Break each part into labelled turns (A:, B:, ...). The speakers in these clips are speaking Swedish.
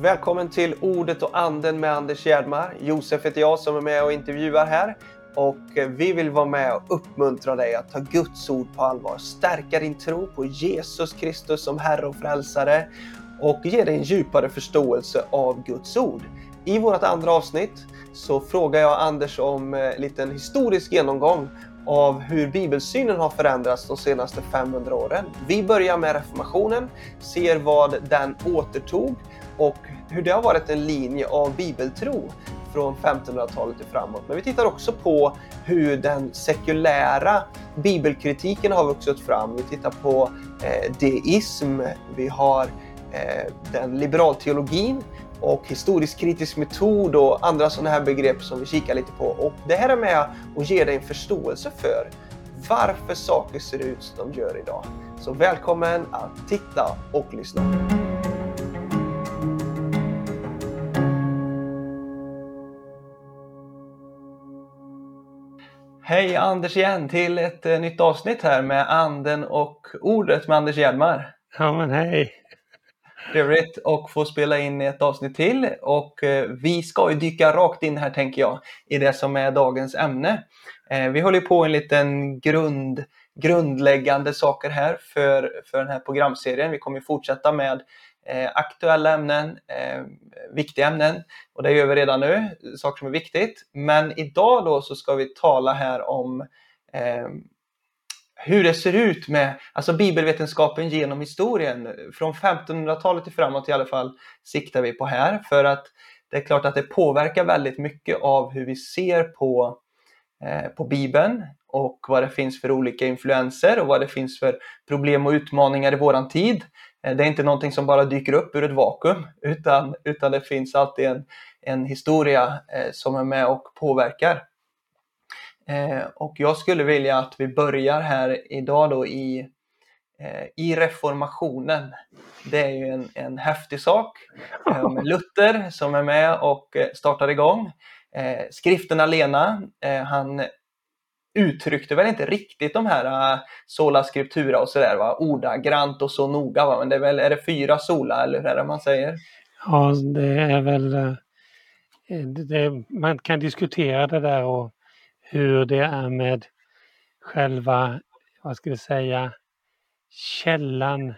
A: Välkommen till Ordet och anden med Anders Gerdmar. Josef heter jag som är med och intervjuar här. Och eh, vi vill vara med och uppmuntra dig att ta Guds ord på allvar. Stärka din tro på Jesus Kristus som Herre och Frälsare. Och ge dig en djupare förståelse av Guds ord. I vårt andra avsnitt så frågar jag Anders om en liten historisk genomgång av hur bibelsynen har förändrats de senaste 500 åren. Vi börjar med reformationen, ser vad den återtog och hur det har varit en linje av bibeltro från 1500-talet och framåt. Men vi tittar också på hur den sekulära bibelkritiken har vuxit fram. Vi tittar på eh, deism, vi har eh, den liberalteologin och historisk kritisk metod och andra sådana här begrepp som vi kikar lite på. Och det här är med att ge dig en förståelse för varför saker ser ut som de gör idag. Så välkommen att titta och lyssna. Hej Anders igen till ett eh, nytt avsnitt här med anden och ordet med Anders Hjelmar.
B: Ja men hej!
A: Trevligt att få spela in ett avsnitt till och eh, vi ska ju dyka rakt in här tänker jag i det som är dagens ämne. Eh, vi håller på en liten grund, grundläggande saker här för, för den här programserien. Vi kommer fortsätta med eh, aktuella ämnen, viktiga ämnen och det gör vi redan nu, saker som är viktigt. Men idag då så ska vi tala här om hur det ser ut med alltså bibelvetenskapen genom historien. Från 1500-talet och framåt i alla fall siktar vi på här för att det är klart att det påverkar väldigt mycket av hur vi ser på, eh, på Bibeln och vad det finns för olika influenser och vad det finns för problem och utmaningar i våran tid. Eh, det är inte någonting som bara dyker upp ur ett vakuum utan, utan det finns alltid en, en historia eh, som är med och påverkar. Eh, och jag skulle vilja att vi börjar här idag då i, eh, i reformationen. Det är ju en, en häftig sak. Eh, med Luther som är med och startar igång. Eh, skriften alena, han uttryckte väl inte riktigt de här uh, sola scriptura och sådär, va? ordagrant och så noga. Va? Men det är väl, är det fyra sola eller hur är det man säger?
B: Ja, det är väl, det, man kan diskutera det där och hur det är med själva, vad ska vi säga, källan,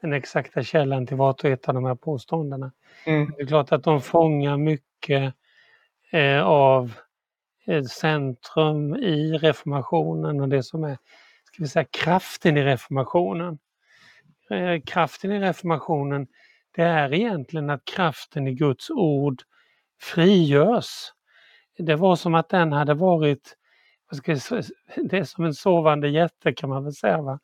B: den exakta källan till vart och ett av de här påståendena. Mm. Det är klart att de fångar mycket eh, av centrum i reformationen och det som är ska vi säga, kraften i reformationen. Eh, kraften i reformationen det är egentligen att kraften i Guds ord frigörs. Det var som att den hade varit, vad ska jag, det är som en sovande jätte kan man väl säga. Va?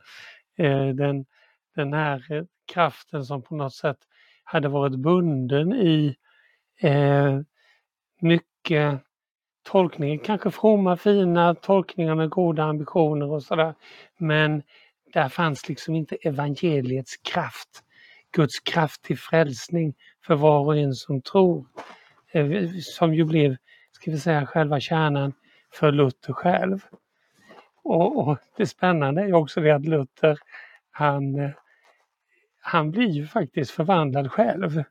B: Eh, den, den här eh, kraften som på något sätt hade varit bunden i eh, mycket tolkningar, kanske fromma, fina tolkningar med goda ambitioner och sådär. Men där fanns liksom inte evangeliets kraft. Guds kraft till frälsning för var och en som tror. Eh, som ju blev, ska vi säga, själva kärnan för Luther själv. Och, och det spännande är också det att Luther, han, han blir ju faktiskt förvandlad själv.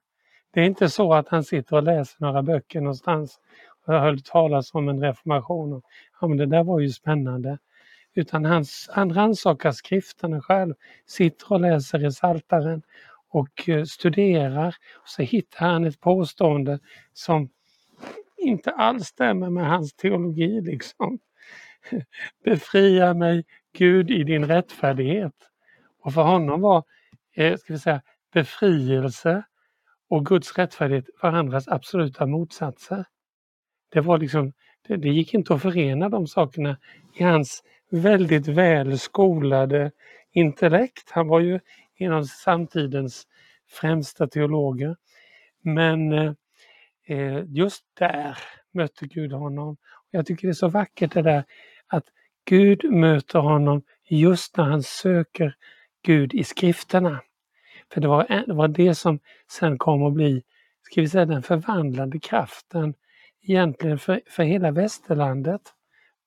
B: Det är inte så att han sitter och läser några böcker någonstans och hörde talas om en reformation. Och, ja, men det där var ju spännande. Utan han, han rannsakar skrifterna själv, sitter och läser i Saltaren och eh, studerar. Och så hittar han ett påstående som inte alls stämmer med hans teologi. Liksom. Befria mig Gud i din rättfärdighet. Och för honom var eh, ska vi säga, befrielse och Guds rättfärdighet varandras absoluta motsatser. Det var liksom, det, det gick inte att förena de sakerna i hans väldigt väl skolade intellekt. Han var ju en av samtidens främsta teologer. Men eh, eh, just där mötte Gud honom. Jag tycker det är så vackert det där att Gud möter honom just när han söker Gud i skrifterna. För det var det, var det som sen kom att bli, ska vi säga den förvandlande kraften egentligen för, för hela västerlandet.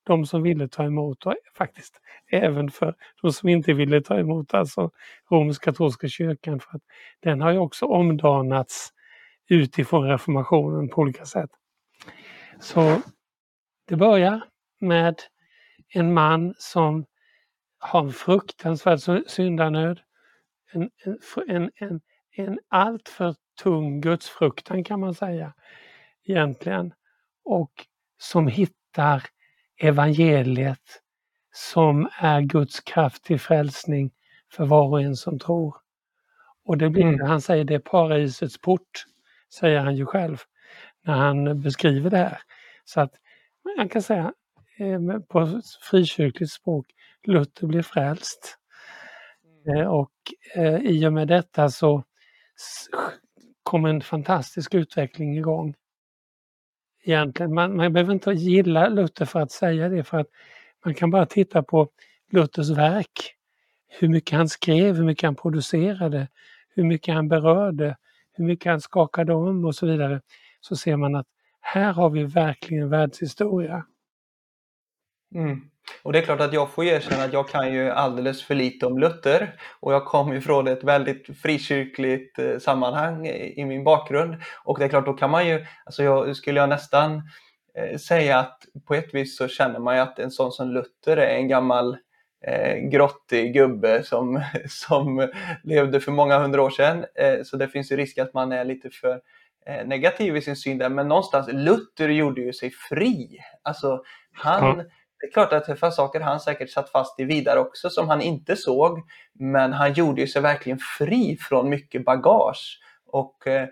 B: De som ville ta emot och faktiskt även för de som inte ville ta emot, alltså romersk-katolska kyrkan. För att den har ju också omdanats utifrån reformationen på olika sätt. Så det börjar med en man som har en fruktansvärd syndanöd, en, en, en, en alltför tung gudsfruktan kan man säga egentligen och som hittar evangeliet som är Guds kraft till frälsning för var och en som tror. Och det blir, mm. han säger det är paradisets port, säger han ju själv när han beskriver det här. Så att man kan säga eh, på frikyrkligt språk, Luther blir frälst. Mm. Eh, och eh, i och med detta så kom en fantastisk utveckling igång. Egentligen, man, man behöver inte gilla Luther för att säga det för att man kan bara titta på Luthers verk. Hur mycket han skrev, hur mycket han producerade, hur mycket han berörde, hur mycket han skakade om och så vidare. Så ser man att här har vi verkligen världshistoria.
A: Mm. Och det är klart att jag får erkänna att jag kan ju alldeles för lite om Luther och jag kommer ju från ett väldigt frikyrkligt eh, sammanhang i min bakgrund. Och det är klart, då kan man ju, alltså jag skulle jag nästan eh, säga att på ett vis så känner man ju att en sån som Luther är en gammal eh, grottig gubbe som, som levde för många hundra år sedan. Eh, så det finns ju risk att man är lite för eh, negativ i sin syn där. Men någonstans, Luther gjorde ju sig fri. Alltså han ja det är klart att det fanns saker han säkert satt fast i vidare också som han inte såg. Men han gjorde ju sig verkligen fri från mycket bagage. Och, eh,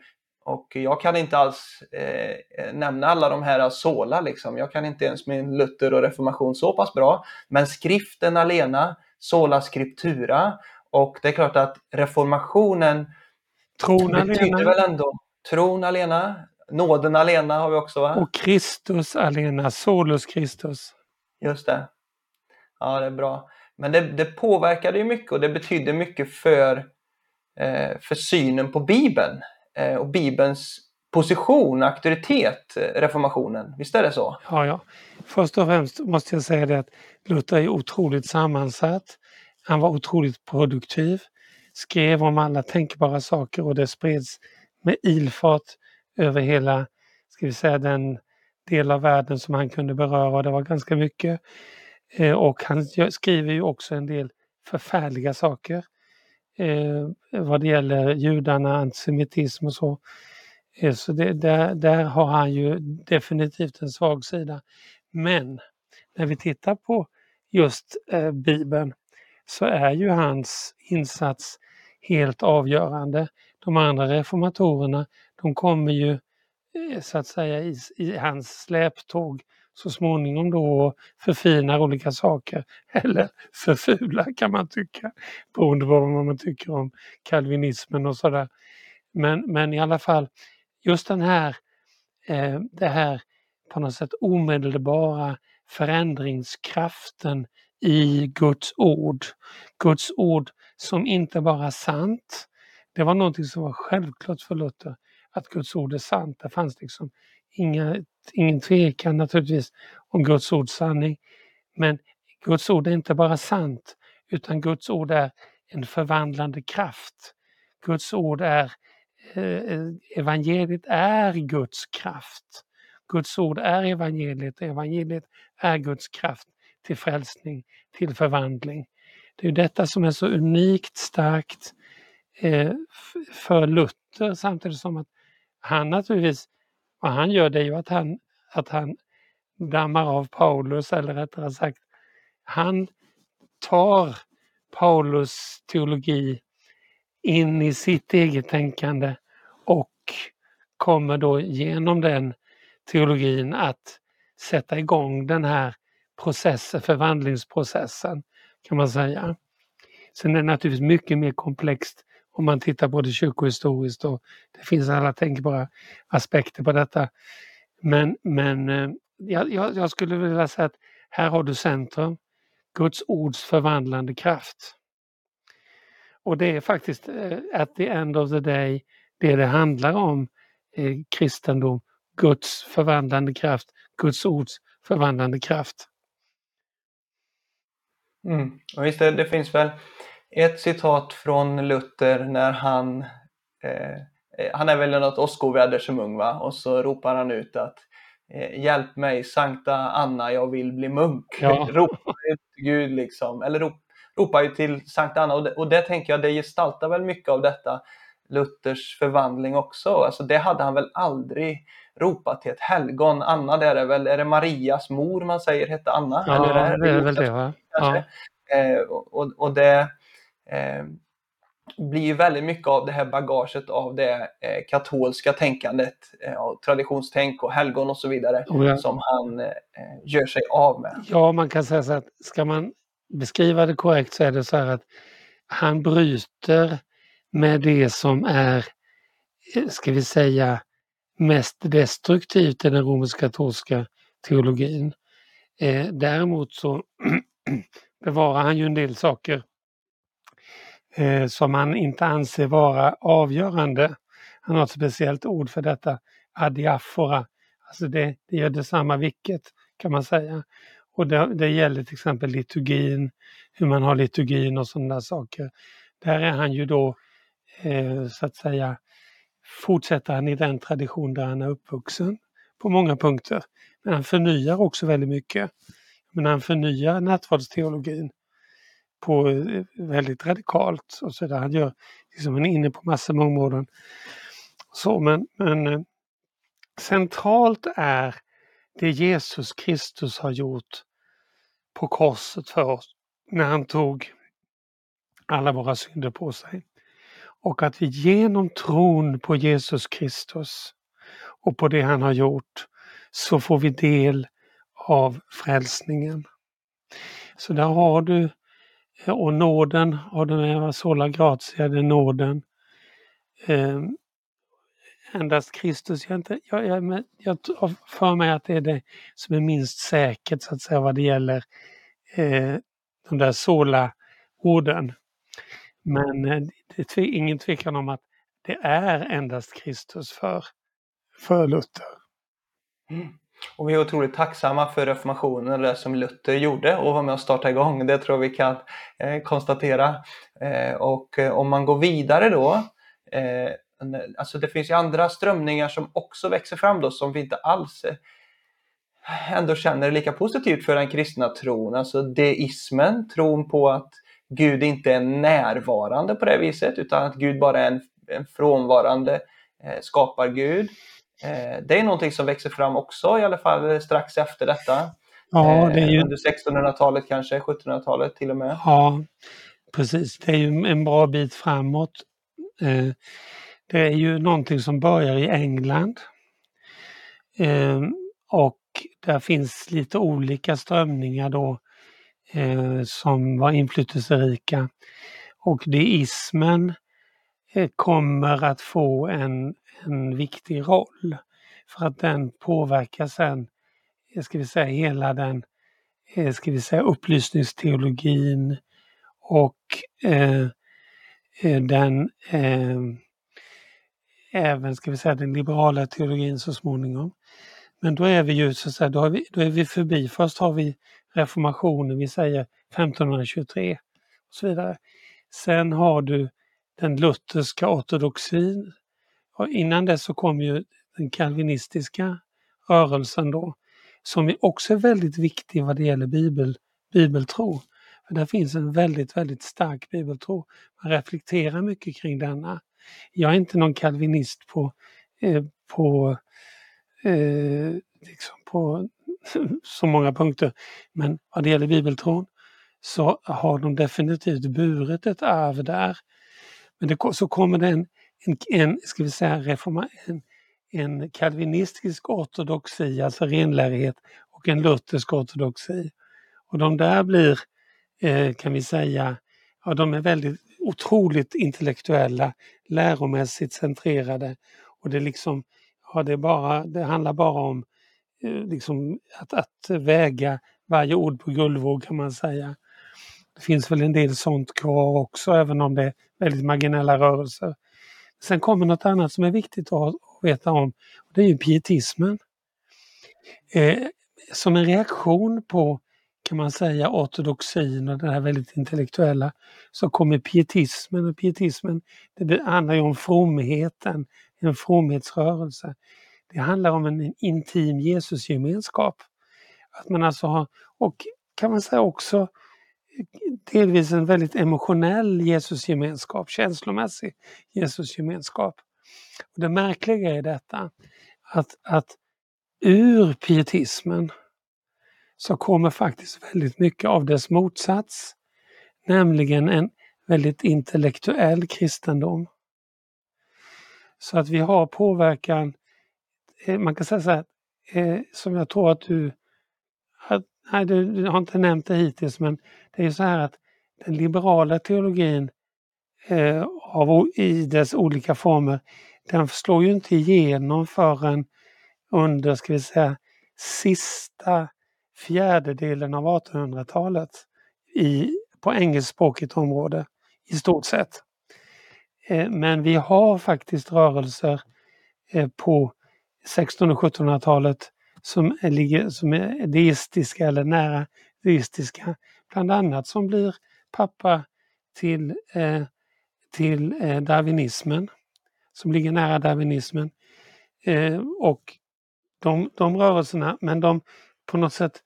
A: och jag kan inte alls eh, nämna alla de här såla liksom. Jag kan inte ens min Luther och reformation så pass bra. Men skriften alena, sola scriptura. Och det är klart att reformationen
B: Tron betyder
A: väl ändå tron alena, nåden alena har vi också va?
B: Och Kristus alena, solus Kristus.
A: Just det. Ja, det är bra. Men det, det påverkade ju mycket och det betydde mycket för, eh, för synen på Bibeln eh, Eh, och Bibelns position, auktoritet, eh, reformationen. Visst är det så?
B: Ja, ja. Först och främst måste jag säga det att Luther är otroligt sammansatt. Han var otroligt produktiv, skrev om alla tänkbara saker och det spreds med ilfart över hela, ska vi säga den del av världen som han kunde beröra. Det var ganska mycket. Eh, och han skriver ju också en del förfärliga saker eh, vad det gäller judarna, antisemitism och så. Eh, så det, där, där har han ju definitivt en svag sida. Men när vi tittar på just eh, Bibeln så är ju hans insats helt avgörande. De andra reformatorerna, de kommer ju eh, så att säga i, i hans släptåg så småningom då förfinar olika saker eller förfular kan man tycka beroende på vad man tycker om kalvinismen och sådär. Men, men i alla fall just den här, eh, det här på något sätt omedelbara förändringskraften i Guds ord. Guds ord som inte bara är sant, det var någonting som var självklart för Luther att Guds ord är sant. Det fanns liksom inga, ingen tvekan naturligtvis om Guds ords sanning. Men Guds ord är inte bara sant, utan Guds ord är en förvandlande kraft. Guds ord är, eh, evangeliet är Guds kraft. Guds ord är evangeliet och evangeliet är Guds kraft till frälsning, till förvandling. Det är detta som är så unikt starkt eh, för Luther samtidigt som att han naturligtvis, vad han gör det är ju att han, att han dammar av Paulus eller rättare sagt han tar Paulus teologi in i sitt eget tänkande och kommer då genom den teologin att sätta igång den här processen, förvandlingsprocessen kan man säga. Sen är det naturligtvis mycket mer komplext om man tittar på det kyrkohistoriskt och det finns alla tänkbara aspekter på detta. Men, men eh, jag, jag skulle vilja säga att här har du centrum, Guds ords förvandlande kraft. Och det är faktiskt eh, at the end of the day det det handlar om, i kristendom, Guds förvandlande kraft, Guds ords förvandlande kraft.
A: Mm. Och visst, det, det finns väl ett citat från Luther när han eh, eh, han är väl något åskoväder som ung va? Och så ropar han ut att eh, Hjälp mig Sankta Anna, jag vill bli munk.
B: Ja.
A: ropar till Gud liksom, eller rop, ropar ju till Sankta Anna och det, och det tänker jag, det gestaltar väl mycket av detta Luthers förvandling också. Alltså det hade han väl aldrig ropat till ett helgon. Anna, det är det väl, är det Marias mor man säger hette Anna?
B: Ja,
A: Eller är
B: det är väl det va? Ja.
A: Eh, och, och det eh, blir ju väldigt mycket av det här bagaget av det eh, katolska tänkandet, eh, traditionstänk och helgon och så vidare,
B: Oh ja.
A: som han eh, gör sig av med.
B: Ja, man kan säga så att ska man beskriva det korrekt så är det så här att han bryter med det som är, ska vi säga, mest destruktivt i den romersk-katolska teologin. Eh, däremot så bevarar han ju en del saker eh, som han inte anser vara avgörande. Han har ett speciellt ord för detta, adiafora. Alltså det, det gör detsamma vilket, kan man säga. Och det, det gäller till exempel liturgin, hur man har liturgin och sådana där saker. Där är han ju då, eh, så att säga, fortsätter han i den tradition där han är uppvuxen på många punkter. Men han förnyar också väldigt mycket. Men han förnyar nattvardsteologin på eh, väldigt radikalt. Och så där. Han gör liksom, han är inne på massor med områden. Så, men, men eh, centralt är det Jesus Kristus har gjort på korset för oss när han tog alla våra synder på sig. Och att vi genom tron på Jesus Kristus och på det han har gjort så får vi del av frälsningen. Så där har du, och nåden har du med, sola gratia, det är nåden. Eh, endast Kristus, jag, inte, jag, jag, jag har för mig att det är det som är minst säkert så att säga vad det gäller eh, de där sola-orden. Men eh, det är ingen tvekan om att det är endast Kristus för, för Luther.
A: Mm. Och vi är otroligt tacksamma för reformationen och det som Luther gjorde och var med och startade igång. Det tror vi kan eh, konstatera. Eh, och eh, om man går vidare då, eh, alltså det finns ju andra strömningar som också växer fram då som vi inte alls eh, ändå känner lika positivt för den kristna tron. Alltså deismen, tron på att Gud inte är närvarande på det viset utan att Gud bara är en, en frånvarande eh, skapar Gud det är någonting som växer fram också, i alla fall strax efter detta.
B: Ja, det är ju...
A: Under 1600-talet kanske, 1700-talet till och med.
B: Ja, precis. Det är ju en bra bit framåt. Eh, det är ju någonting som börjar i England. Eh, och där finns lite olika strömningar då som var inflytelserika. Och deismen Eh, kommer att få en en viktig roll. För att den påverkar sen, eh, ska vi säga, hela den eh, ska vi säga, upplysningsteologin och eh, den eh, även ska vi säga den liberala teologin så småningom. Men då är vi ju så att säga, då är vi, då är vi förbi. Först har vi reformationen, vi säger 1523 och så vidare. Sen har du den lutherska ortodoxin och innan dess så kom ju den kalvinistiska rörelsen då, som också är väldigt viktig vad det gäller bibel, bibeltro. För där finns en väldigt, väldigt stark bibeltro. Man reflekterar mycket kring denna. Jag är inte någon kalvinist på, eh, på, eh, liksom på så många punkter, men vad det gäller bibeltron så har de definitivt burit ett arv där. Men det, så kommer det en en, en ska vi säga, reforma, en, en kalvinistisk ortodoxi, alltså renlärighet, och en luthersk ortodoxi. Och de där blir, eh, kan vi säga, ja, de är väldigt otroligt intellektuella, läromässigt centrerade. Och det liksom, ja, det, är bara, det handlar bara om eh, liksom att, att väga varje ord på guldvåg kan man säga. Det finns väl en del sånt kvar också, även om det är väldigt marginella rörelser. Sen kommer något annat som är viktigt att veta om. Det är ju pietismen. Eh, som en reaktion på kan man säga, ortodoxin och det här väldigt intellektuella så kommer pietismen och pietismen det handlar ju om fromheten, en fromhetsrörelse. Det handlar om en intim Jesusgemenskap. Att man alltså har, och kan man säga också delvis en väldigt emotionell Jesusgemenskap, känslomässig Jesusgemenskap. Och det märkliga är detta att, att ur pietismen så kommer faktiskt väldigt mycket av dess motsats, nämligen en väldigt intellektuell kristendom. Så att vi har påverkan, eh, man kan säga så här, eh, som jag tror att du, nej du, har inte nämnt det hittills, men det är så här att den liberala teologin eh, av, i dess olika former, den slår ju inte igenom förrän under, ska vi säga, sista fjärdedelen av 1800-talet i, på engelskspråkigt område i stort sett. Eh, men vi har faktiskt rörelser eh, på 1600 och 1700-talet som är, som är deistiska eller nära deistiska. Bland annat som blir pappa till, eh, till eh, darwinismen, som ligger nära darwinismen. Eh, och de, de rörelserna, men de på något sätt,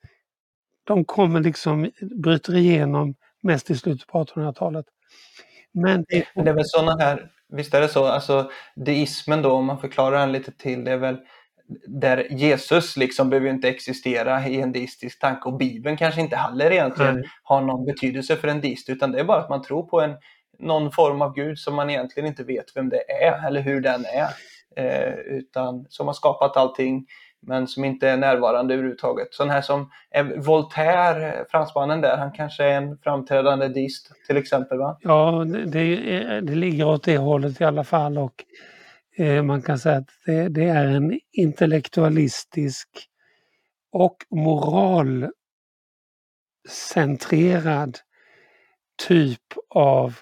B: de kommer liksom, bryter igenom mest i slutet på 1800-talet.
A: Men det, det är väl sådana här, visst är det så, alltså deismen då, om man förklarar den lite till, det är väl där Jesus liksom behöver inte existera i en deistisk tanke och Bibeln kanske inte heller egentligen Nej. har någon betydelse för en deist utan det är bara att man tror på en, någon form av Gud som man egentligen inte vet vem det är eller hur den är. Eh, utan som har skapat allting men som inte är närvarande överhuvudtaget. Sån här som Voltaire, fransmannen där, han kanske är en framträdande dist till exempel va?
B: Ja, det, det ligger åt det hållet i alla fall och Eh, man kan säga att det, det, är en intellektualistisk och moralcentrerad typ av,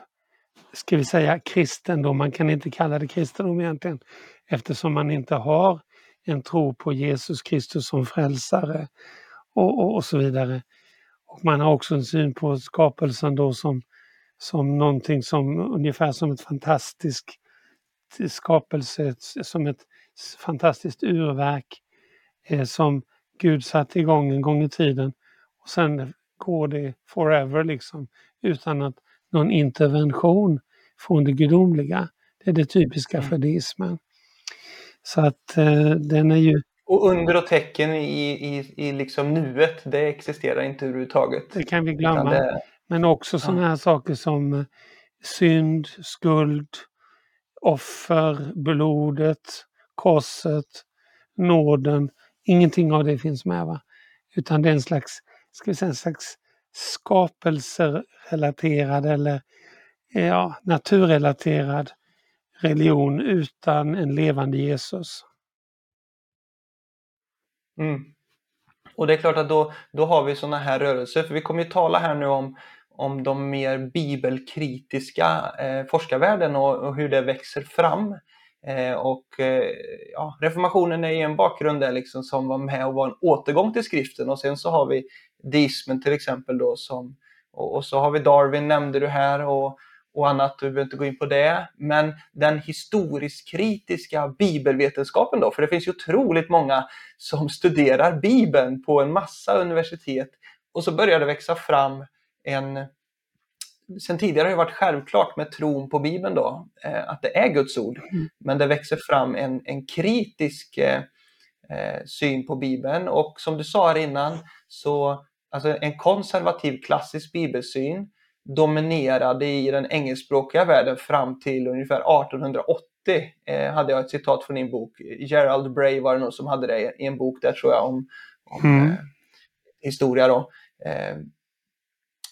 B: ska vi säga kristendom, man kan inte kalla det kristendom egentligen eftersom man inte har en tro på Jesus Kristus som frälsare och, och, och, så vidare. Och man har också en syn på skapelsen då som, som någonting som ungefär som ett fantastiskt skapelse, som ett fantastiskt urverk eh, som Gud satte igång en gång i tiden. Och sen går det forever liksom utan att någon intervention från det gudomliga. Det är det typiska mm. för deismen. Så att eh, den är ju...
A: Och under och tecken i, i, i liksom nuet, det existerar inte överhuvudtaget.
B: Det kan vi glömma. Det... Men också sådana här saker som eh, synd, skuld, offer, blodet, korset, nåden. Ingenting av det finns med. Va? Utan det är en slags, ska vi säga, en slags skapelserelaterad eller ja, naturrelaterad religion utan en levande Jesus.
A: Mm. Och det är klart att då, då har vi sådana här rörelser, för vi kommer ju tala här nu om, om de mer bibelkritiska eh, forskarvärlden och, och, hur det växer fram. Eh, och eh, ja, reformationen är ju en bakgrund där liksom som var med och var en återgång till skriften och sen så har vi deismen till exempel då som och, och så har vi Darwin nämnde du här och och annat, du behöver inte gå in på det. Men den historisk-kritiska bibelvetenskapen då, för det finns ju otroligt många som studerar Bibeln på en massa universitet och så börjar det växa fram en Sen tidigare har det varit självklart med tron på Bibeln då, eh, att det är Guds ord. Mm. Men det växer fram en, en kritisk eh, eh syn på Bibeln och som du sa här innan, så alltså en konservativ klassisk bibelsyn dominerade i den engelskspråkiga världen fram till ungefär 1880. Eh, hade jag ett citat från din bok. Gerald Bray var det nog som hade det i en bok där tror jag om, om mm. eh, historia. Då. Eh,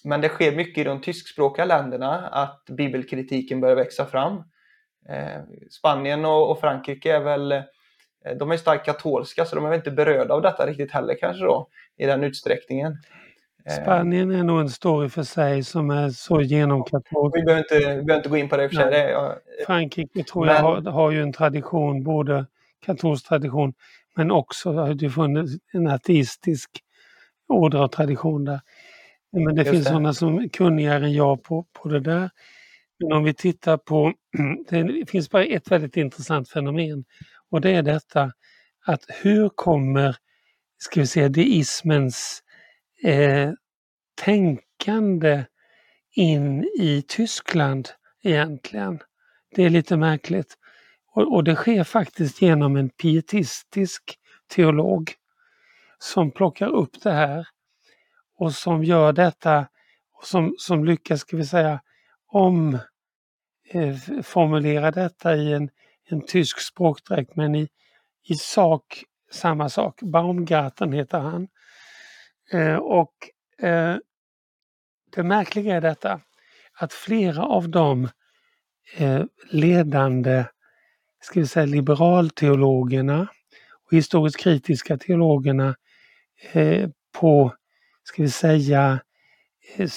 A: men det sker mycket i de tyskspråkiga länderna att bibelkritiken börjar växa fram. Eh, Spanien och, Frankrike är väl eh, de är starkt katolska så de är väl inte berörda av detta riktigt heller kanske då i den utsträckningen.
B: Eh. Spanien är nog en story för sig som är så genomkatolsk.
A: Vi behöver inte, vi behöver inte gå in på det i och för sig. Det.
B: Frankrike tror men... jag har, har, ju en tradition, både katolsk tradition men också utifrån en ateistisk ådra och tradition där. Men det
A: Just
B: finns
A: det.
B: sådana som är kunnigare än jag på, på det där. Men om vi tittar på, det finns bara ett väldigt intressant fenomen och det är detta att hur kommer, ska vi säga, deismens eh, tänkande in i Tyskland egentligen? Det är lite märkligt. Och, och det sker faktiskt genom en pietistisk teolog som plockar upp det här och som gör detta och som, som lyckas, ska vi säga, omformulera eh, detta i en, en tysk språkdräkt men i, i sak samma sak. Baumgarten heter han. Eh, och eh, det märkliga är detta att flera av de eh, ledande ska vi säga, liberalteologerna och historiskt kritiska teologerna eh, på, ska vi säga, eh,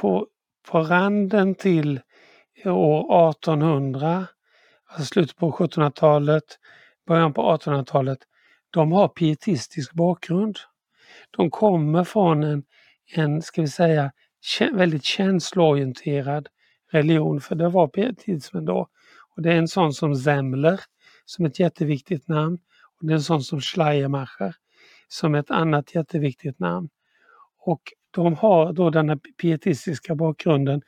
B: på, på randen till eh, år 1800, alltså slutet på 1700-talet, början på 1800-talet, de har pietistisk bakgrund. De kommer från en, en ska vi säga, väldigt känsloorienterad religion, för det var pietismen då. Och det är en sån som Semler, som ett jätteviktigt namn. Och det är en sån som Schleiermacher, som ett annat jätteviktigt namn. Och de har då den här pietistiska bakgrunden,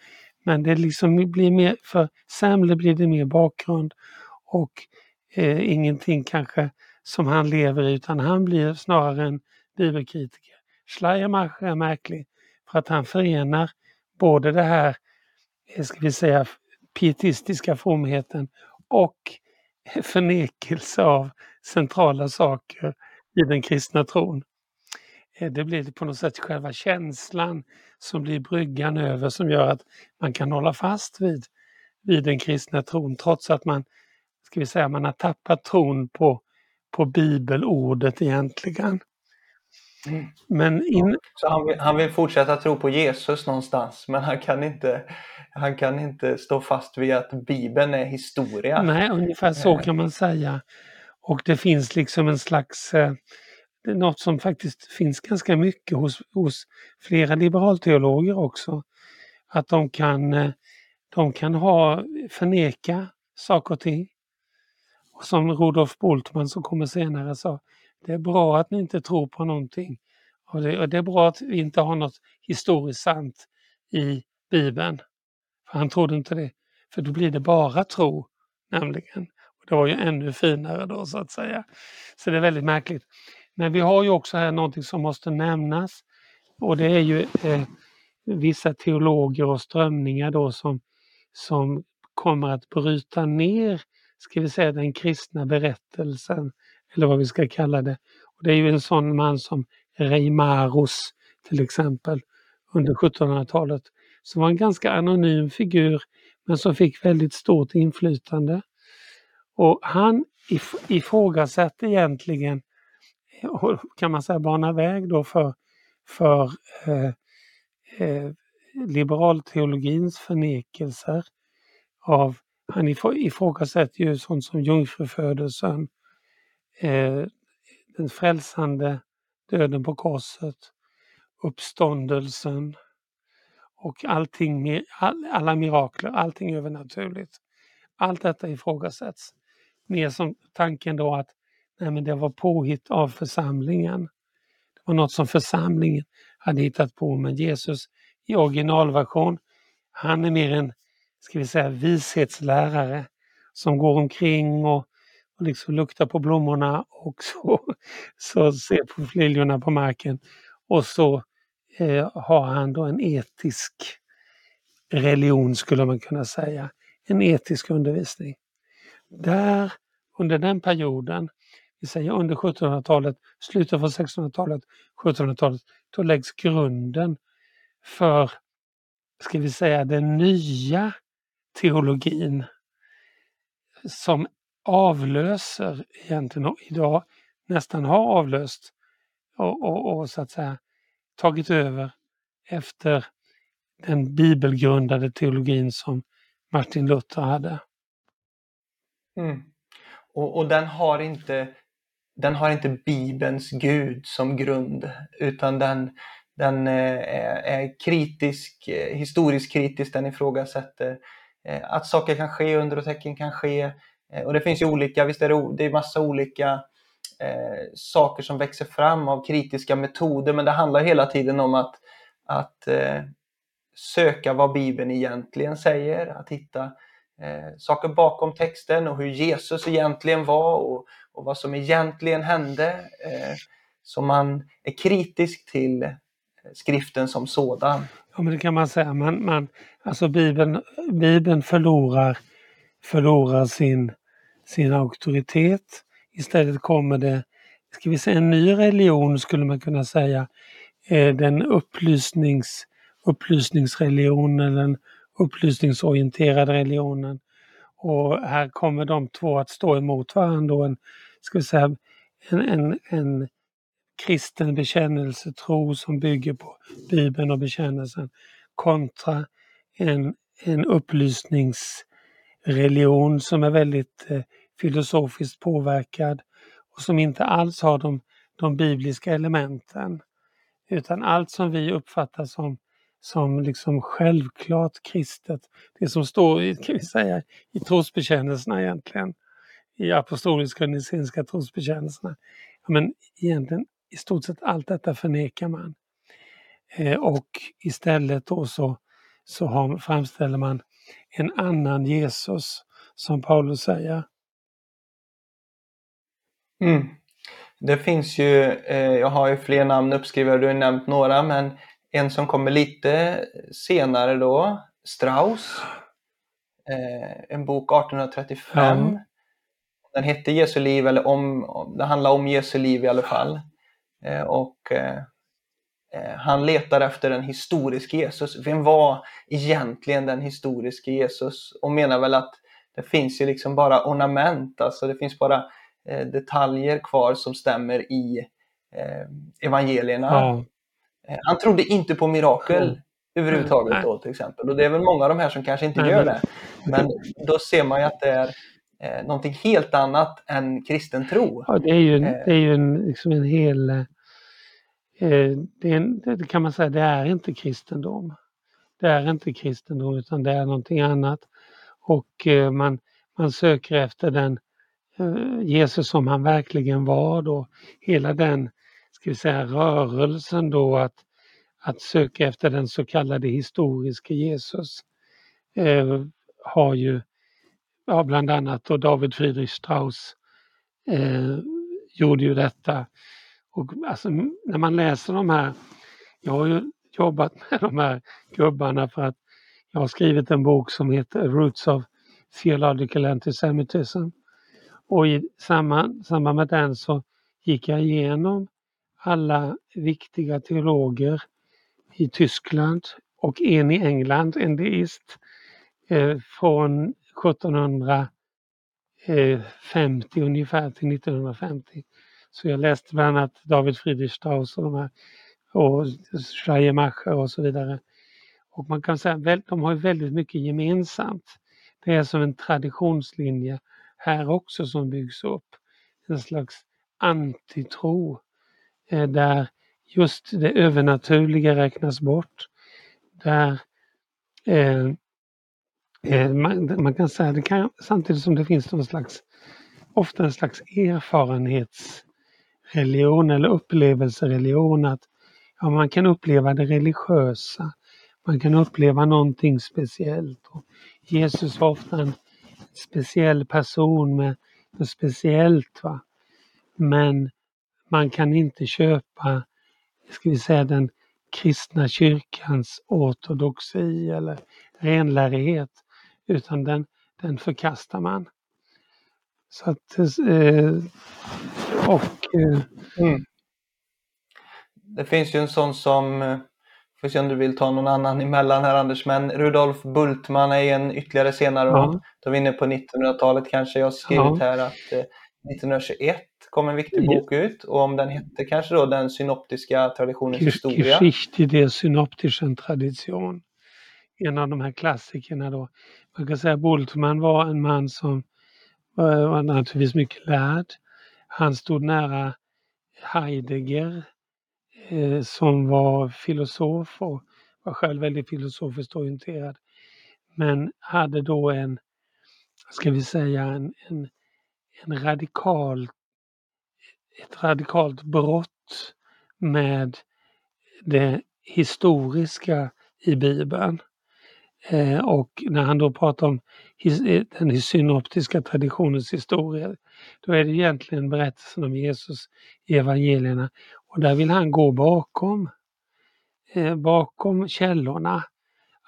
B: men det liksom blir mer, för Samle blir det mer bakgrund och eh, ingenting kanske som han lever i, utan han blir snarare en bibelkritiker. Schleiermacher är märklig för att han förenar både det här, eh, ska vi säga, pietistiska fromheten och förnekelse av centrala saker i den kristna tron. Eh, det blir på något sätt själva känslan som blir bryggan över som gör att man kan hålla fast vid, vid den kristna tron trots att man, ska vi säga, man har tappat tron på, på bibelordet egentligen. Mm. Men in...
A: Så han vill, han vill fortsätta tro på Jesus någonstans men han kan, inte, han kan inte stå fast vid att Bibeln är historia.
B: Nej, ungefär så eh. kan man säga. Och det finns liksom en slags eh, något som faktiskt finns ganska mycket hos, hos flera liberalteologer också. Att de kan, eh, de kan ha, förneka saker och ting. Och som Rudolf Bultmann som kommer senare sa, det är bra att ni inte tror på någonting. Och det, och det är bra att vi inte har något historiskt sant i Bibeln. För han trodde inte det. För då blir det bara tro, nämligen. Och det var ju ännu finare då så att säga. Så det är väldigt märkligt. Men vi har ju också här någonting som måste nämnas och det är ju eh, vissa teologer och strömningar då som, som kommer att bryta ner, ska vi säga den kristna berättelsen eller vad vi ska kalla det. Och det är ju en sån man som Reimarus till exempel under 1700-talet som var en ganska anonym figur men som fick väldigt stort inflytande. Och han ifrågasätter egentligen kan man säga bana väg då för, för eh, eh, liberalteologins förnekelser av, han ifrågasätter ju sånt som jungfrufödelsen, eh, den frälsande döden på korset, uppståndelsen och allting, all, alla mirakler, allting övernaturligt. Allt detta ifrågasätts. Mer som tanken då att Nej, men det var påhitt av församlingen. Det var något som församlingen hade hittat på, men Jesus i originalversion, han är mer en, ska vi säga, vishetslärare som går omkring och, och liksom luktar på blommorna och så, så ser på liljorna på marken. Och så eh, har han då en etisk religion skulle man kunna säga, en etisk undervisning. Där, under den perioden, vi säger under 1700-talet, slutet av 1600-talet, 1700-talet, då läggs grunden för, ska vi säga, den nya teologin som avlöser egentligen och idag nästan har avlöst och, och, och så att säga tagit över efter den bibelgrundade teologin som Martin Luther hade.
A: Mm. Och, och, den har inte den har inte Bibelns Gud som grund utan den, den eh, är, kritisk, eh, historiskt kritisk, den ifrågasätter eh, att saker kan ske, under och tecken kan ske. Och det finns ju olika, visst är det, det är massa olika eh, saker som växer fram av kritiska metoder, men det handlar hela tiden om att, att eh, söka vad Bibeln egentligen säger, att hitta eh, saker bakom texten och hur Jesus egentligen var och, och vad som egentligen hände. Eh, så man är kritisk till eh, skriften som sådan.
B: Ja, men det kan man säga. Man, man, alltså Bibeln, Bibeln förlorar, förlorar sin, sin auktoritet. Istället kommer det, ska vi säga en ny religion skulle man kunna säga, eh, den upplysnings upplysningsreligionen, den upplysningsorienterade religionen. Och här kommer de två att stå emot varandra. En, ska vi säga, en, en, en kristen bekännelsetro som bygger på Bibeln och bekännelsen kontra en, en upplysningsreligion som är väldigt eh, filosofiskt påverkad och som inte alls har de, de bibliska elementen. Utan allt som vi uppfattar som som liksom självklart kristet. Det som står i, kan vi säga, i trosbekännelserna egentligen. I apostoliska och niceinska trosbekännelserna. Men egentligen i stort sett allt detta förnekar man. Eh, och istället då så, så har, framställer man en annan Jesus, som Paulus säger.
A: Mm. Det finns ju, eh, jag har ju fler namn uppskrivna, du har nämnt några, men en som kommer lite senare då, Strauss. Eh, en bok 1835. Mm. Den hette Jesu liv, eller om, det handlar om Jesu liv i alla fall. Eh, och eh, eh, han letar efter en historisk Jesus. Vem var egentligen den historiska Jesus? Och menar väl att det finns ju liksom bara ornament, alltså det finns bara detaljer kvar som stämmer i evangelierna. Ja. Han trodde inte på mirakel mm. överhuvudtaget då till exempel. Och det är väl många av de här som kanske inte gör det. Men då ser man ju att det är eh, någonting helt annat än kristen tro.
B: Ja, det är ju, eh. det är ju en, liksom en hel... Eh, det, är en, det kan man säga, det är inte kristendom. Det är inte kristendom utan det är någonting annat. Och eh, man, man söker efter den eh, Jesus som han verkligen var då. Hela den ska vi säga, rörelsen då att, att söka efter den så kallade historiske Jesus eh, har ju ja, bland annat och David Friedrich Strauss eh, gjorde ju detta. Och alltså, när man läser de här, jag har ju jobbat med de här gubbarna för att jag har skrivit en bok som heter Roots of Theological Antisemitism. Och i samband, samband med den så gick jag igenom alla viktiga teologer i Tyskland och en i England, en deist, eh, från 1750 ungefär till 1950. Så jag läste bland annat David Friedrich Strauss och, de här, och Schleiermacher och så vidare. Och man kan säga att de har väldigt mycket gemensamt. Det är som en traditionslinje här också som byggs upp. En slags antitro eh, där just det övernaturliga räknas bort. Där eh, Eh, man, man, kan säga det kan, samtidigt som det finns någon slags, ofta en slags erfarenhetsreligion eller upplevelsereligion. Att ja, man kan uppleva det religiösa. Man kan uppleva någonting speciellt. Och Jesus var ofta en speciell person med något speciellt. Va? Men man kan inte köpa, ska vi säga den kristna kyrkans ortodoxi eller renlärighet utan den, den förkastar man. Så att, eh, och... Eh, mm.
A: Det finns ju en sån som, eh, får se om du vill ta någon annan emellan här Anders, men Rudolf Bultmann är en ytterligare senare. Ja. Då är vi inne på 1900-talet kanske. Jag har skrivit ja. här att 1921 kom en viktig bok ut och om den hette kanske då Den synoptiska traditionens historia.
B: Geschichte der synoptischen Tradition. En av de här klassikerna då. Man kan säga att Bultmann var en man som var, var naturligtvis mycket lärd. Han stod nära Heidegger eh, som var filosof och var själv väldigt filosofiskt orienterad. Men hade då en, ska vi säga, en, en, en radikal, ett radikalt brott med det historiska i Bibeln. Eh, och när han då pratar om his, eh, den synoptiska traditionens historia, då är det egentligen berättelsen om Jesus i evangelierna. Och där vill han gå bakom, eh, bakom källorna.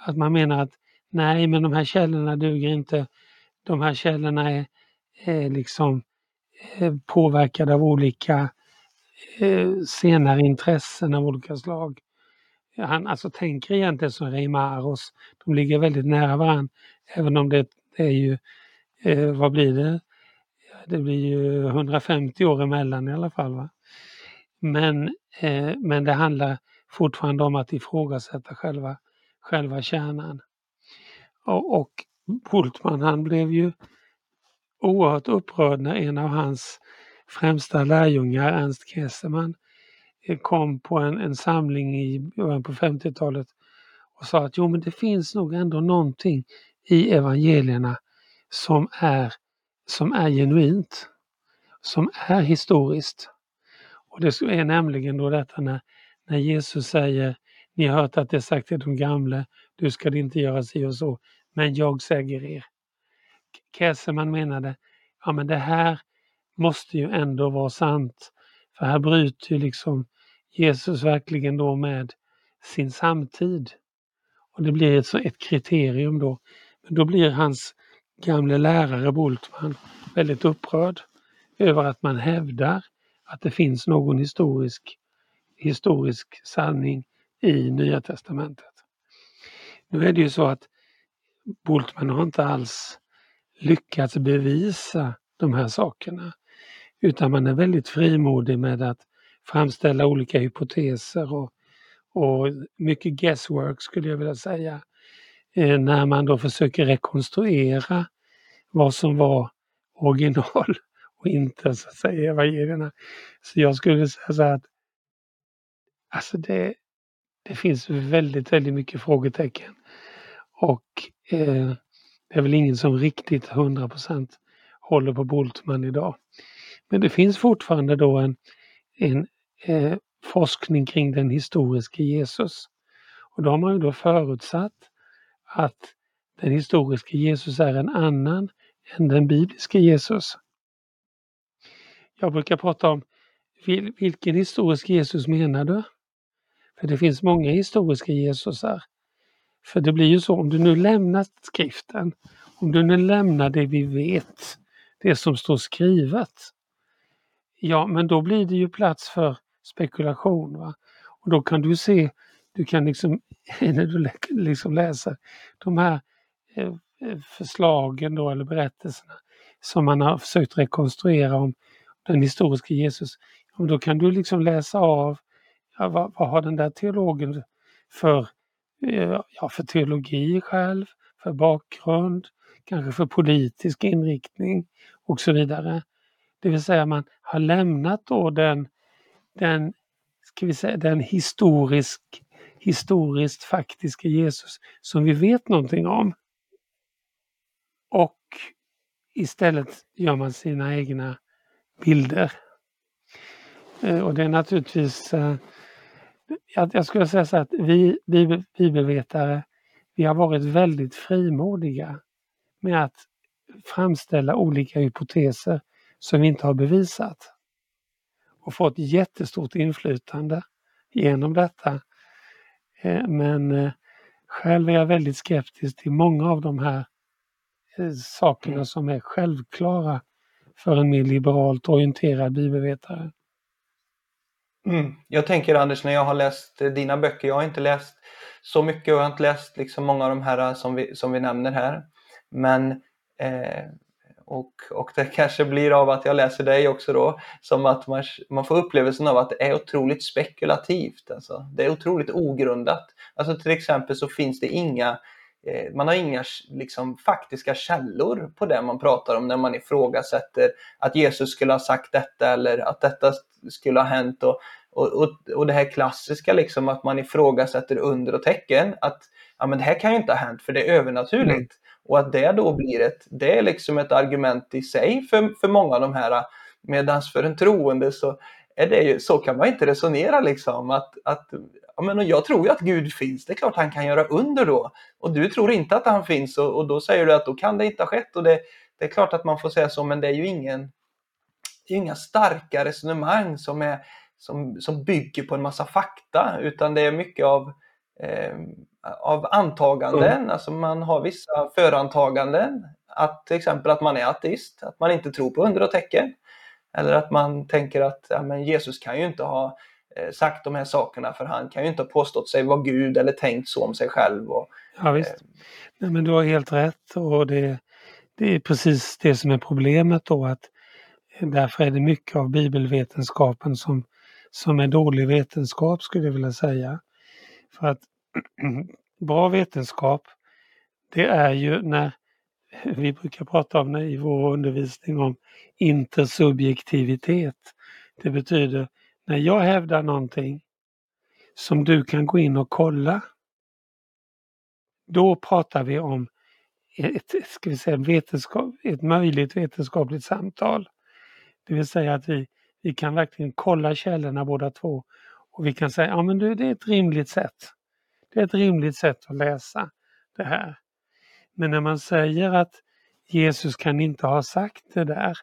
B: Att man menar att nej, men de här källorna duger inte. De här källorna är, är liksom eh, påverkade av olika eh, senare intressen av olika slag han alltså tänker egentligen som Reimaros. De ligger väldigt nära varandra. Även om det, är ju, eh, vad blir det? Det blir ju 150 år emellan i alla fall. Va? Men, eh, men det handlar fortfarande om att ifrågasätta själva, själva kärnan. Och, och Bultmann han blev ju oerhört upprörd när en av hans främsta lärjungar, Ernst Kesseman, kom på en, en samling i början på 50-talet och sa att jo men det finns nog ändå någonting i evangelierna som är, som är genuint, som är historiskt. Och det är nämligen då detta när, när Jesus säger ni har hört att det är sagt till de gamla, du ska det inte göra si och så, men jag säger er. Käseman menade, ja men det här måste ju ändå vara sant. För här bryter ju liksom Jesus verkligen då med sin samtid. Och det blir ett, ett kriterium då. Men då blir hans gamle lärare Bultmann väldigt upprörd över att man hävdar att det finns någon historisk, historisk sanning i Nya Testamentet. Nu är det ju så att Bultmann har inte alls lyckats bevisa de här sakerna. Utan man är väldigt frimodig med att framställa olika hypoteser och, och mycket guesswork skulle jag vilja säga. Eh, när man då försöker rekonstruera vad som var original och inte så att säga evangelierna. Så jag skulle säga så att alltså det, det finns väldigt, väldigt mycket frågetecken. Och eh, det är väl ingen som riktigt 100% håller på Boltman idag. Men det finns fortfarande då en, en eh, forskning kring den historiske Jesus. Och då har man ju då förutsatt att den historiske Jesus är en annan än den bibliska Jesus. Jag brukar prata om vilken historisk Jesus menar du? För det finns många historiska Jesusar. För det blir ju så, om du nu lämnar skriften, om du nu lämnar det vi vet, det som står skrivet, ja men då blir det ju plats för spekulation. Va? Och då kan du se, du kan liksom, när du liksom läser de här eh, eh, förslagen då, eller berättelserna som man har försökt rekonstruera om den historiska Jesus, då kan du liksom läsa av ja, vad, vad har den där teologen för, eh, ja, för teologi själv, för bakgrund, kanske för politisk inriktning och så vidare. Det vill säga man har lämnat då den den, ska vi säga, den historisk, historiskt faktiska Jesus som vi vet någonting om. Och istället gör man sina egna bilder. Eh, och det är naturligtvis, eh, jag skulle säga så att vi bibelvetare, vi har varit väldigt frimodiga med att framställa olika hypoteser som vi inte har bevisat och fått jättestort inflytande genom detta. Eh, men eh, själv är jag väldigt skeptisk till många av de här eh, sakerna som är självklara för en mer liberalt orienterad bibelvetare.
A: Mm. Jag tänker Anders, när jag har läst dina böcker, jag har inte läst så mycket och jag har inte läst liksom många av de här som vi, som vi nämner här. Men eh, och, och det kanske blir av att jag läser dig också då, som att man, man får upplevelsen av att det är otroligt spekulativt. Alltså. Det är otroligt ogrundat. Alltså till exempel så finns det inga eh, man har inga liksom, faktiska källor på det man pratar om när man ifrågasätter att Jesus skulle ha sagt detta eller att detta skulle ha hänt. Och Och, och, och det här klassiska liksom att man ifrågasätter under och tecken. Att ja, men det här kan ju inte ha hänt för det är övernaturligt. Mm. Och att det då blir ett, det är liksom ett argument i sig för, för många av de här. Medan för en troende så är det ju, så kan man inte resonera liksom. Att, att, ja, men jag tror ju att Gud finns, det är klart han kan göra under då. Och du tror inte att han finns och, och då säger du att då kan det inte ha skett. Och det, det är klart att man får säga så, men det är ju ingen, det är inga starka resonemang som, är, som, som bygger på en massa fakta, utan det är mycket av, eh, av antaganden. Mm. Alltså man har vissa förantaganden. Att till exempel att man är ateist, att man inte tror på under och tecken. Eller att man tänker att ja, men Jesus kan ju inte ha eh, sagt de här sakerna för han kan ju inte ha påstått sig vara Gud eller tänkt så om sig själv. Och,
B: ja, visst. Eh, Nej, men du har helt rätt och det, det är precis det som är problemet då att därför är det mycket av bibelvetenskapen som, som är dålig vetenskap skulle jag vilja säga. För att Mm-hmm. bra vetenskap det är ju när vi brukar prata om det i vår undervisning om intersubjektivitet. Det betyder när jag hävdar någonting som du kan gå in och kolla. Då pratar vi om ett, ska vi säga, vetenskap, ett möjligt vetenskapligt samtal. Det vill säga att vi, vi kan verkligen kolla källorna båda två och vi kan säga, ja men du, det är ett rimligt sätt. Är ett rimligt sätt att läsa det här. Men när man säger att Jesus kan inte ha sagt det där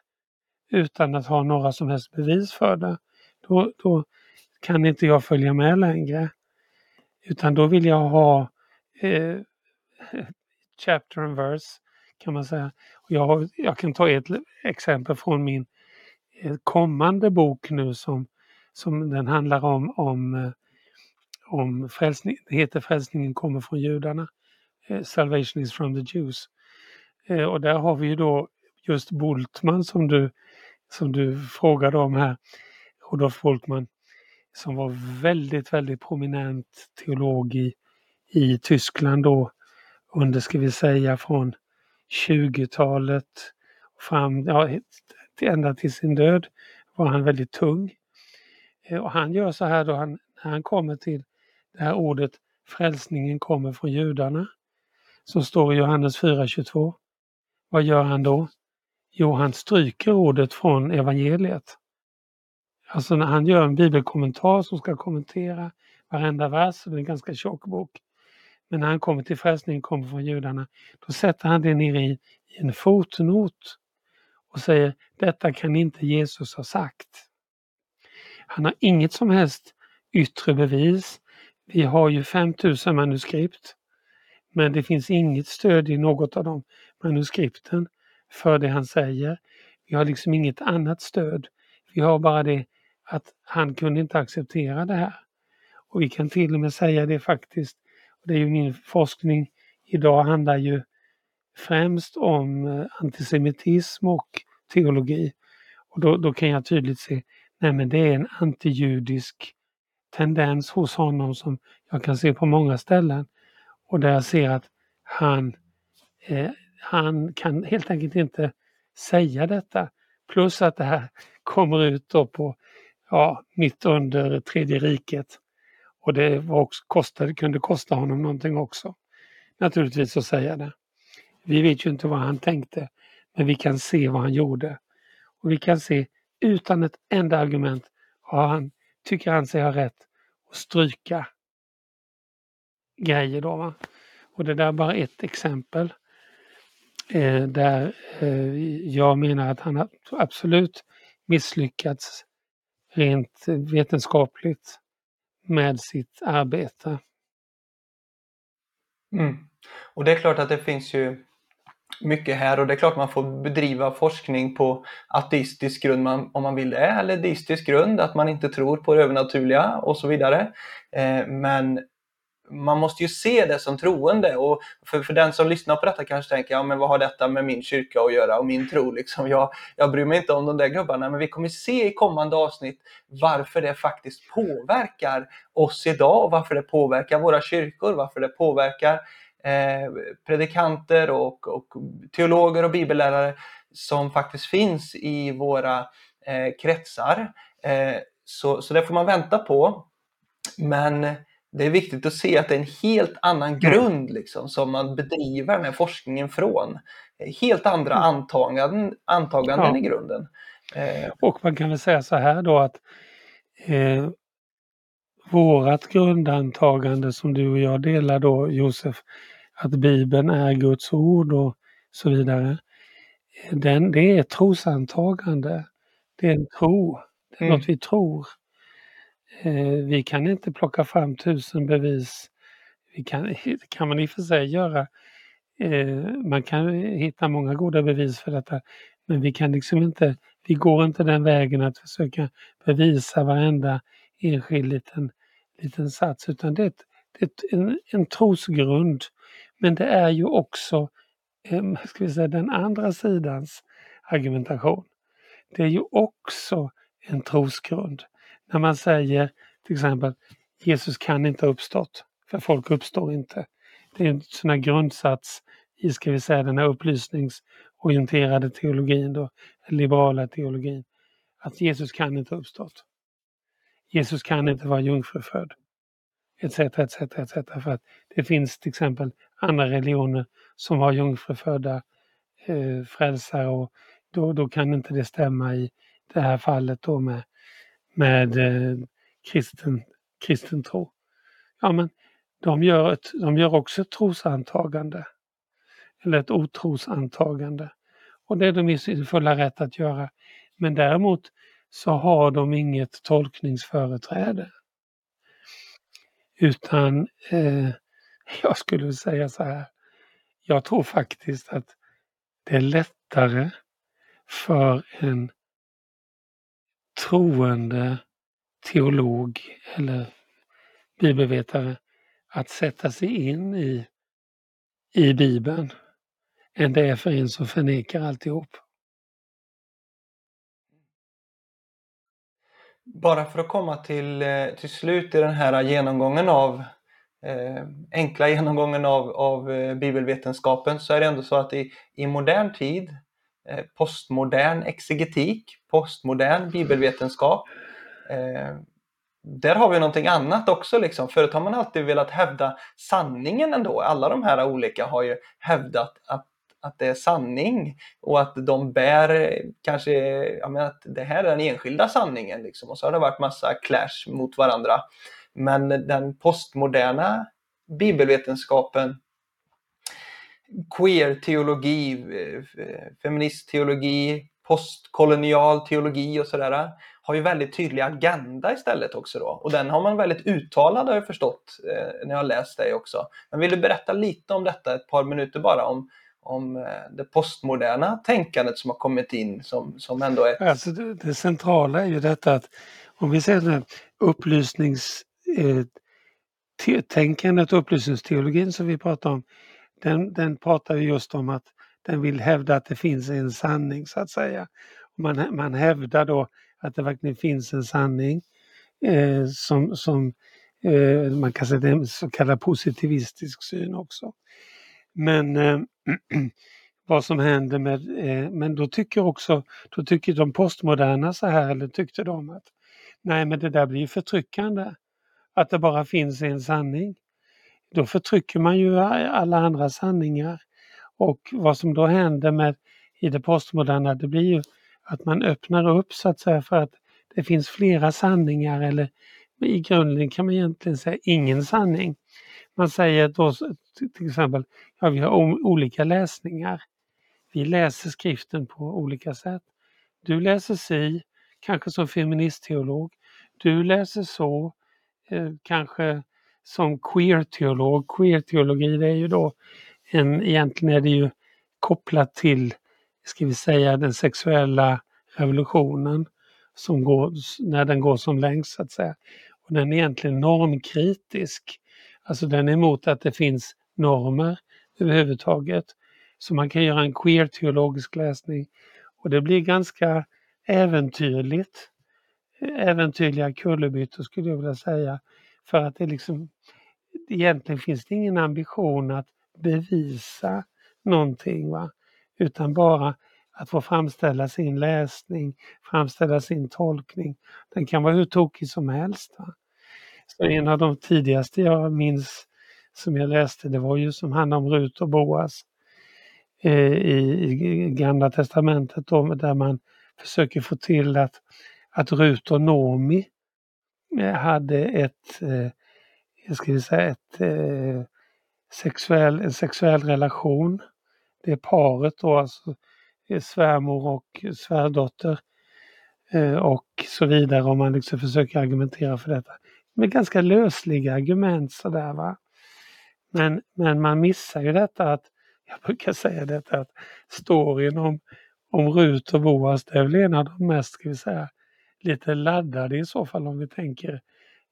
B: utan att ha några som helst bevis för det, då, då kan inte jag följa med längre. Utan då vill jag ha eh, chapter and verse kan man säga. Jag, har, jag kan ta ett exempel från min eh, kommande bok nu som, som den handlar om, om, eh, om frälsning. Det heter Frälsningen kommer från judarna. Eh, Salvation is from the Jews. Eh, och där har vi ju då just Boltman som du, som du frågade om här. Rudolf Boltman, som var väldigt, väldigt prominent teolog i, i Tyskland då under, ska vi säga, från 20-talet fram, ja, ända till sin död var han väldigt tung. Eh, och han gör så här då, han, när han kommer till det här ordet frälsningen kommer från judarna, som står i Johannes 4.22. Vad gör han då? Jo, han stryker ordet från evangeliet. Alltså när han gör en bibelkommentar som ska kommentera varenda vers, det är en ganska tjock bok, men när han kommer till frälsningen kommer från judarna, då sätter han det ner i, i en fotnot och säger detta kan inte Jesus ha sagt. Han har inget som helst yttre bevis. Vi har ju 5000 manuskript. Men det finns inget stöd i något av de manuskripten för det han säger. Vi har liksom inget annat stöd. Vi har bara det att han kunde inte acceptera det här. Och vi kan till och med säga det faktiskt det är ju min forskning idag handlar ju främst om eh, antisemitism och teologi. Och då, då kan jag tydligt se, nej men det är en antijudisk tendens hos honom som jag kan se på många ställen. Och där jag ser att han, eh, han kan helt enkelt inte säga detta. Plus att det här kommer ut då på, ja, mitt under tredje riket. Och det var också, kostade, kunde kosta honom någonting också. Naturligtvis att säga det. Vi vet ju inte vad han tänkte, men vi kan se vad han gjorde. Och vi kan se utan ett enda argument har han, tycker han sig ha rätt att stryka grejer. Då, va? Och det där är bara ett exempel eh, där eh, jag menar att han har absolut misslyckats rent vetenskapligt med sitt arbete.
A: Mm. Och det är klart att det finns ju mycket här och det är klart man får bedriva forskning på ateistisk grund om man vill det, eller deistisk grund, att man inte tror på det övernaturliga och så vidare. Eh, men man måste ju se det som troende och för, för den som lyssnar på detta kanske tänker, ja men vad har detta med min kyrka att göra och min tro liksom? Jag, jag bryr mig inte om de där gubbarna, men vi kommer se i kommande avsnitt varför det faktiskt påverkar oss idag och varför det påverkar våra kyrkor, varför det påverkar eh, predikanter och, och teologer och bibellärare som faktiskt finns i våra eh, kretsar. Eh, Så, så det får man vänta på. Men det är viktigt att se att det är en helt annan grund liksom, som man bedriver den här forskningen från. Helt andra mm. antaganden, antaganden ja. i grunden.
B: Eh. Och man kan väl säga så här då att eh, vårat grundantagande som du och jag delar då Josef, att Bibeln är Guds ord och så vidare. Den, det är ett trosantagande. Det är en tro. Det är mm. något vi tror. Eh, vi kan inte plocka fram tusen bevis. Vi kan, det kan man i och för sig göra. Eh, man kan hitta många goda bevis för detta. Men vi kan liksom inte, vi går inte den vägen att försöka bevisa varenda enskild liten, liten sats utan det är, ett, det är en, en trosgrund. Men det är ju också eh, ska vi säga, den andra sidans argumentation. Det är ju också en trosgrund. När man säger till exempel Jesus kan inte ha uppstått, för folk uppstår inte. Det är en sån här grundsats i, ska vi säga, den här upplysningsorienterade teologin, då, liberala teologin, att Jesus kan inte ha uppstått. Jesus kan inte vara jungfrufödd. Etc, etc, etc. För att det finns till exempel andra religioner som har jungfrufödda eh, frälsare och då, då kan inte det stämma i det här fallet då med, med eh, kristen, kristen tro. Ja men de gör, ett, de gör också ett trosantagande. Eller ett otrosantagande. Och det är de i sin fulla rätt att göra. Men däremot så har de inget tolkningsföreträde. Utan eh, jag skulle säga så här. Jag tror faktiskt att det är lättare för en troende teolog eller bibelvetare att sätta sig in i, i Bibeln än det är för en som förnekar alltihop.
A: Bara för att komma till, eh, till slut i den här genomgången av eh, enkla genomgången av, av eh, bibelvetenskapen så är det ändå så att i, i modern tid, eh, postmodern exegetik, postmodern bibelvetenskap, eh, där har vi någonting annat också. Liksom. Förut har man alltid velat hävda sanningen ändå. Alla de här olika har ju hävdat att att det är sanning och att de bär kanske, jag menar, att det här är den enskilda sanningen liksom. och så har det varit massa clash mot varandra. Men den postmoderna bibelvetenskapen, queer-teologi, feministteologi, postkolonial teologi och sådär har ju väldigt tydlig agenda istället också då. Och den har man väldigt uttalad har jag förstått eh, när jag har läst dig också. Men vill du berätta lite om detta, ett par minuter bara, om om eh, det postmoderna tänkandet som har kommit in som, som ändå är...
B: Alltså det, det centrala är ju detta att om vi ser det upplysningstänkandet eh, och upplysningsteologin som vi pratar om, den, den pratar just om att den vill hävda att det finns en sanning så att säga. Man, man hävdar då att det verkligen finns en sanning eh, som, som eh, man kan säga det är en så kallad positivistisk syn också. Men eh, vad som händer med, eh, men då tycker också, då tycker de postmoderna så här, eller tyckte de att nej men det där blir förtryckande. Att det bara finns en sanning. Då förtrycker man ju alla andra sanningar. Och vad som då händer med i det postmoderna, det blir ju att man öppnar upp så att säga för att det finns flera sanningar eller i grunden kan man egentligen säga ingen sanning. Man säger då till exempel, ja vi har olika läsningar. Vi läser skriften på olika sätt. Du läser si, kanske som feministteolog. Du läser så, eh, kanske som queer-teolog. Queer-teologi det är ju då en, egentligen är det ju kopplat till, ska vi säga, den sexuella revolutionen som går, när den går som längst så att säga. Och den är egentligen normkritisk. Alltså den är emot att det finns normer överhuvudtaget. Så man kan göra en queer-teologisk läsning och det blir ganska äventyrligt. Äventyrliga kullerbyttor skulle jag vilja säga. För att det liksom egentligen finns det ingen ambition att bevisa någonting va. Utan bara att få framställa sin läsning, framställa sin tolkning. Den kan vara hur tokig som helst. Va? Så en av de tidigaste jag minns som jag läste det var ju som handlade om Rut och Boas eh, i, i Gamla Testamentet då, där man försöker få till att, att Rut och Nomi eh, hade ett, eh, jag skulle säga ett eh, sexuell, en sexuell relation. Det är paret då, alltså eh, svärmor och svärdotter eh, och så vidare om man liksom försöker argumentera för detta. Med ganska lösliga argument sådär va. Men, men man missar ju detta att, jag brukar säga detta att storyn om, om Rut och Boas det är väl en av de mest, ska vi säga, lite laddade i så fall om vi tänker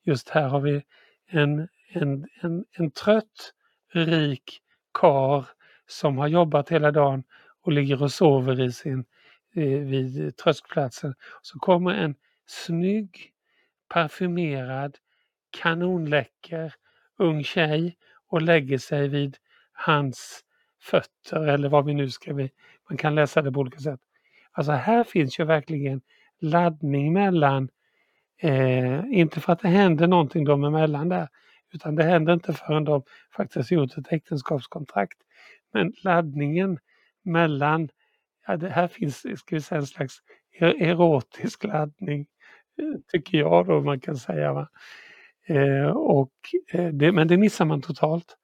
B: just här har vi en, en, en, en trött, rik kar som har jobbat hela dagen och ligger och sover i sin, vid tröskplatsen. Så kommer en snygg, parfymerad, kanonläcker ung tjej och lägger sig vid hans fötter eller vad vi nu ska vi, man kan läsa det på olika sätt. Alltså här finns ju verkligen laddning mellan, eh, inte för att det händer någonting dem emellan där, utan det händer inte förrän de faktiskt gjort ett äktenskapskontrakt. Men laddningen mellan, ja det här finns ska vi säga, en slags erotisk laddning, eh, tycker jag då man kan säga. Va? Eh, och, eh, det, men det missar man totalt.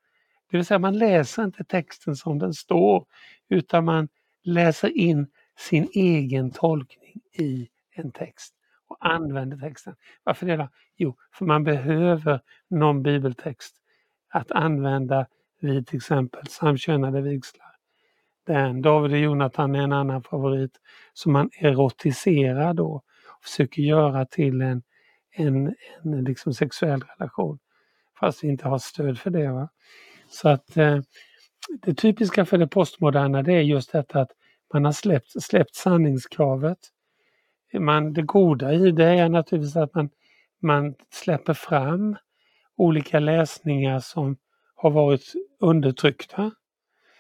B: Det vill säga man läser inte texten som den står utan man läser in sin egen tolkning i en text och använder texten. Varför det då? Jo, för man behöver någon bibeltext att använda vid till exempel samkönade vigslar. Den David och Jonathan är en annan favorit som man erotiserar då och försöker göra till en en, en liksom sexuell relation. Fast vi inte har stöd för det. Va? Så att eh, det typiska för det postmoderna det är just detta att man har släppt, släppt sanningskravet. Man, det goda i det är naturligtvis att man, man släpper fram olika läsningar som har varit undertryckta,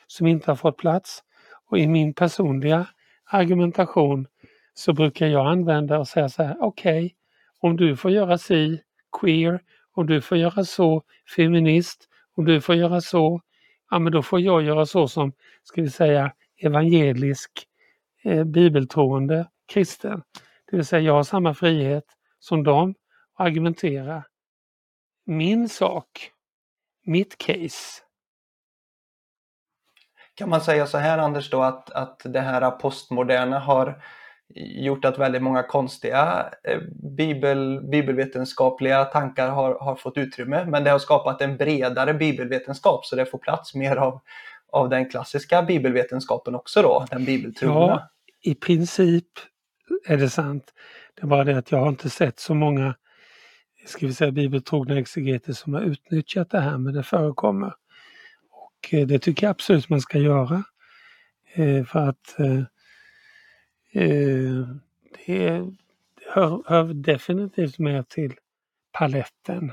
B: som inte har fått plats. Och i min personliga argumentation så brukar jag använda och säga så här, okej, okay, om du får göra si, queer, om du får göra så, feminist, om du får göra så, ja men då får jag göra så som, ska vi säga, evangelisk, eh, bibeltroende kristen. Det vill säga jag har samma frihet som dem att argumentera min sak, mitt case.
A: Kan man säga så här Anders då att, att det här postmoderna har gjort att väldigt många konstiga eh, bibel, bibelvetenskapliga tankar har, har fått utrymme. Men det har skapat en bredare bibelvetenskap så det får plats mer av, av den klassiska bibelvetenskapen också då, den bibeltrogna. Ja,
B: i princip är det sant. Det är bara det att jag har inte sett så många ska vi säga, bibeltrogna exegeter som har utnyttjat det här, men det förekommer. Och eh, det tycker jag absolut man ska göra. Eh, för att Eh, det hör, hör definitivt med till paletten.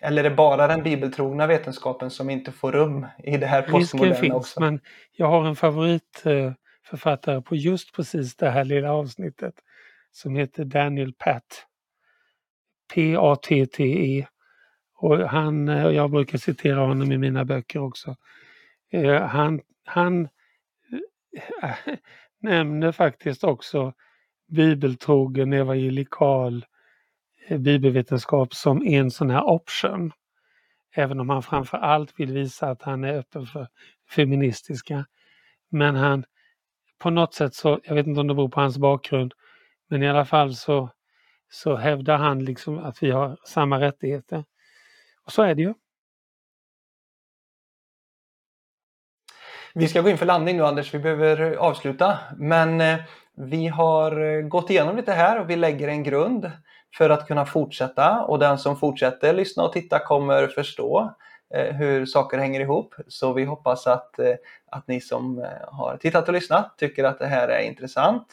A: Eller är det bara den bibeltrogna vetenskapen som inte får rum i det här postmoderna finns, också?
B: men jag har en favoritförfattare på just precis det här lilla avsnittet som heter Daniel Patt. P-A-T-T-E. Och han, eh, jag brukar citera honom i mina böcker också. Eh, han, han nämner faktiskt också bibeltrogen evangelikal eh, bibelvetenskap som en sån här option. Även om han framför allt vill visa att han är öppen för feministiska. Men han på något sätt så, jag vet inte om det beror på hans bakgrund, men i alla fall så, så hävdar han liksom att vi har samma rättigheter. Och så är det ju.
A: Vi ska gå in för landning nu Anders, vi behöver avsluta. Men eh, vi har eh, gått igenom lite här och vi lägger en grund för att kunna fortsätta och den som fortsätter lyssna och titta kommer förstå eh, hur saker hänger ihop. Så vi hoppas att, att ni som har tittat och lyssnat tycker att det här är intressant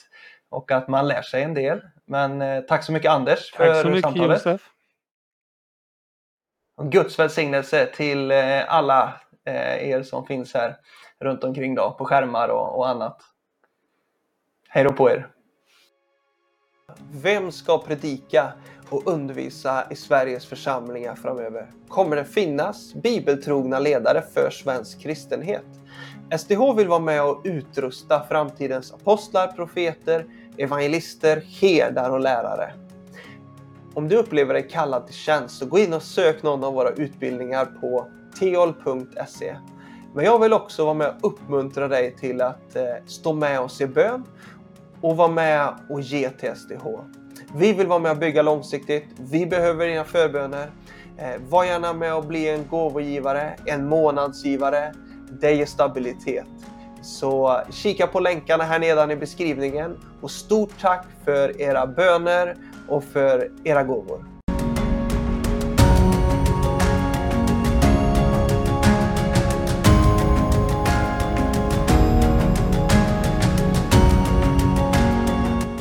A: och att man lär sig en del. Men tack så mycket Anders för tack så mycket, samtalet. Josef. Guds välsignelse till alla er som finns här
C: runt omkring då på skärmar och, och annat. Hej då på er! Vem ska predika och undervisa i Sveriges församlingar framöver? Kommer det finnas bibeltrogna ledare för svensk kristenhet? SDH vill vara med och utrusta framtidens apostlar, profeter, evangelister, herdar och lärare. Om du upplever dig kallad till tjänst så gå in och sök någon av våra utbildningar på teol.se. Men jag vill också vara med och uppmuntra dig till att eh, stå med oss i bön och vara med och ge till SDH. Vi vill vara med och bygga långsiktigt. Vi behöver dina förböner. Eh, var gärna med och bli en gåvogivare, en månadsgivare. Det ger stabilitet. Så kika på länkarna här nedan i beskrivningen och stort tack för era böner och för era gåvor.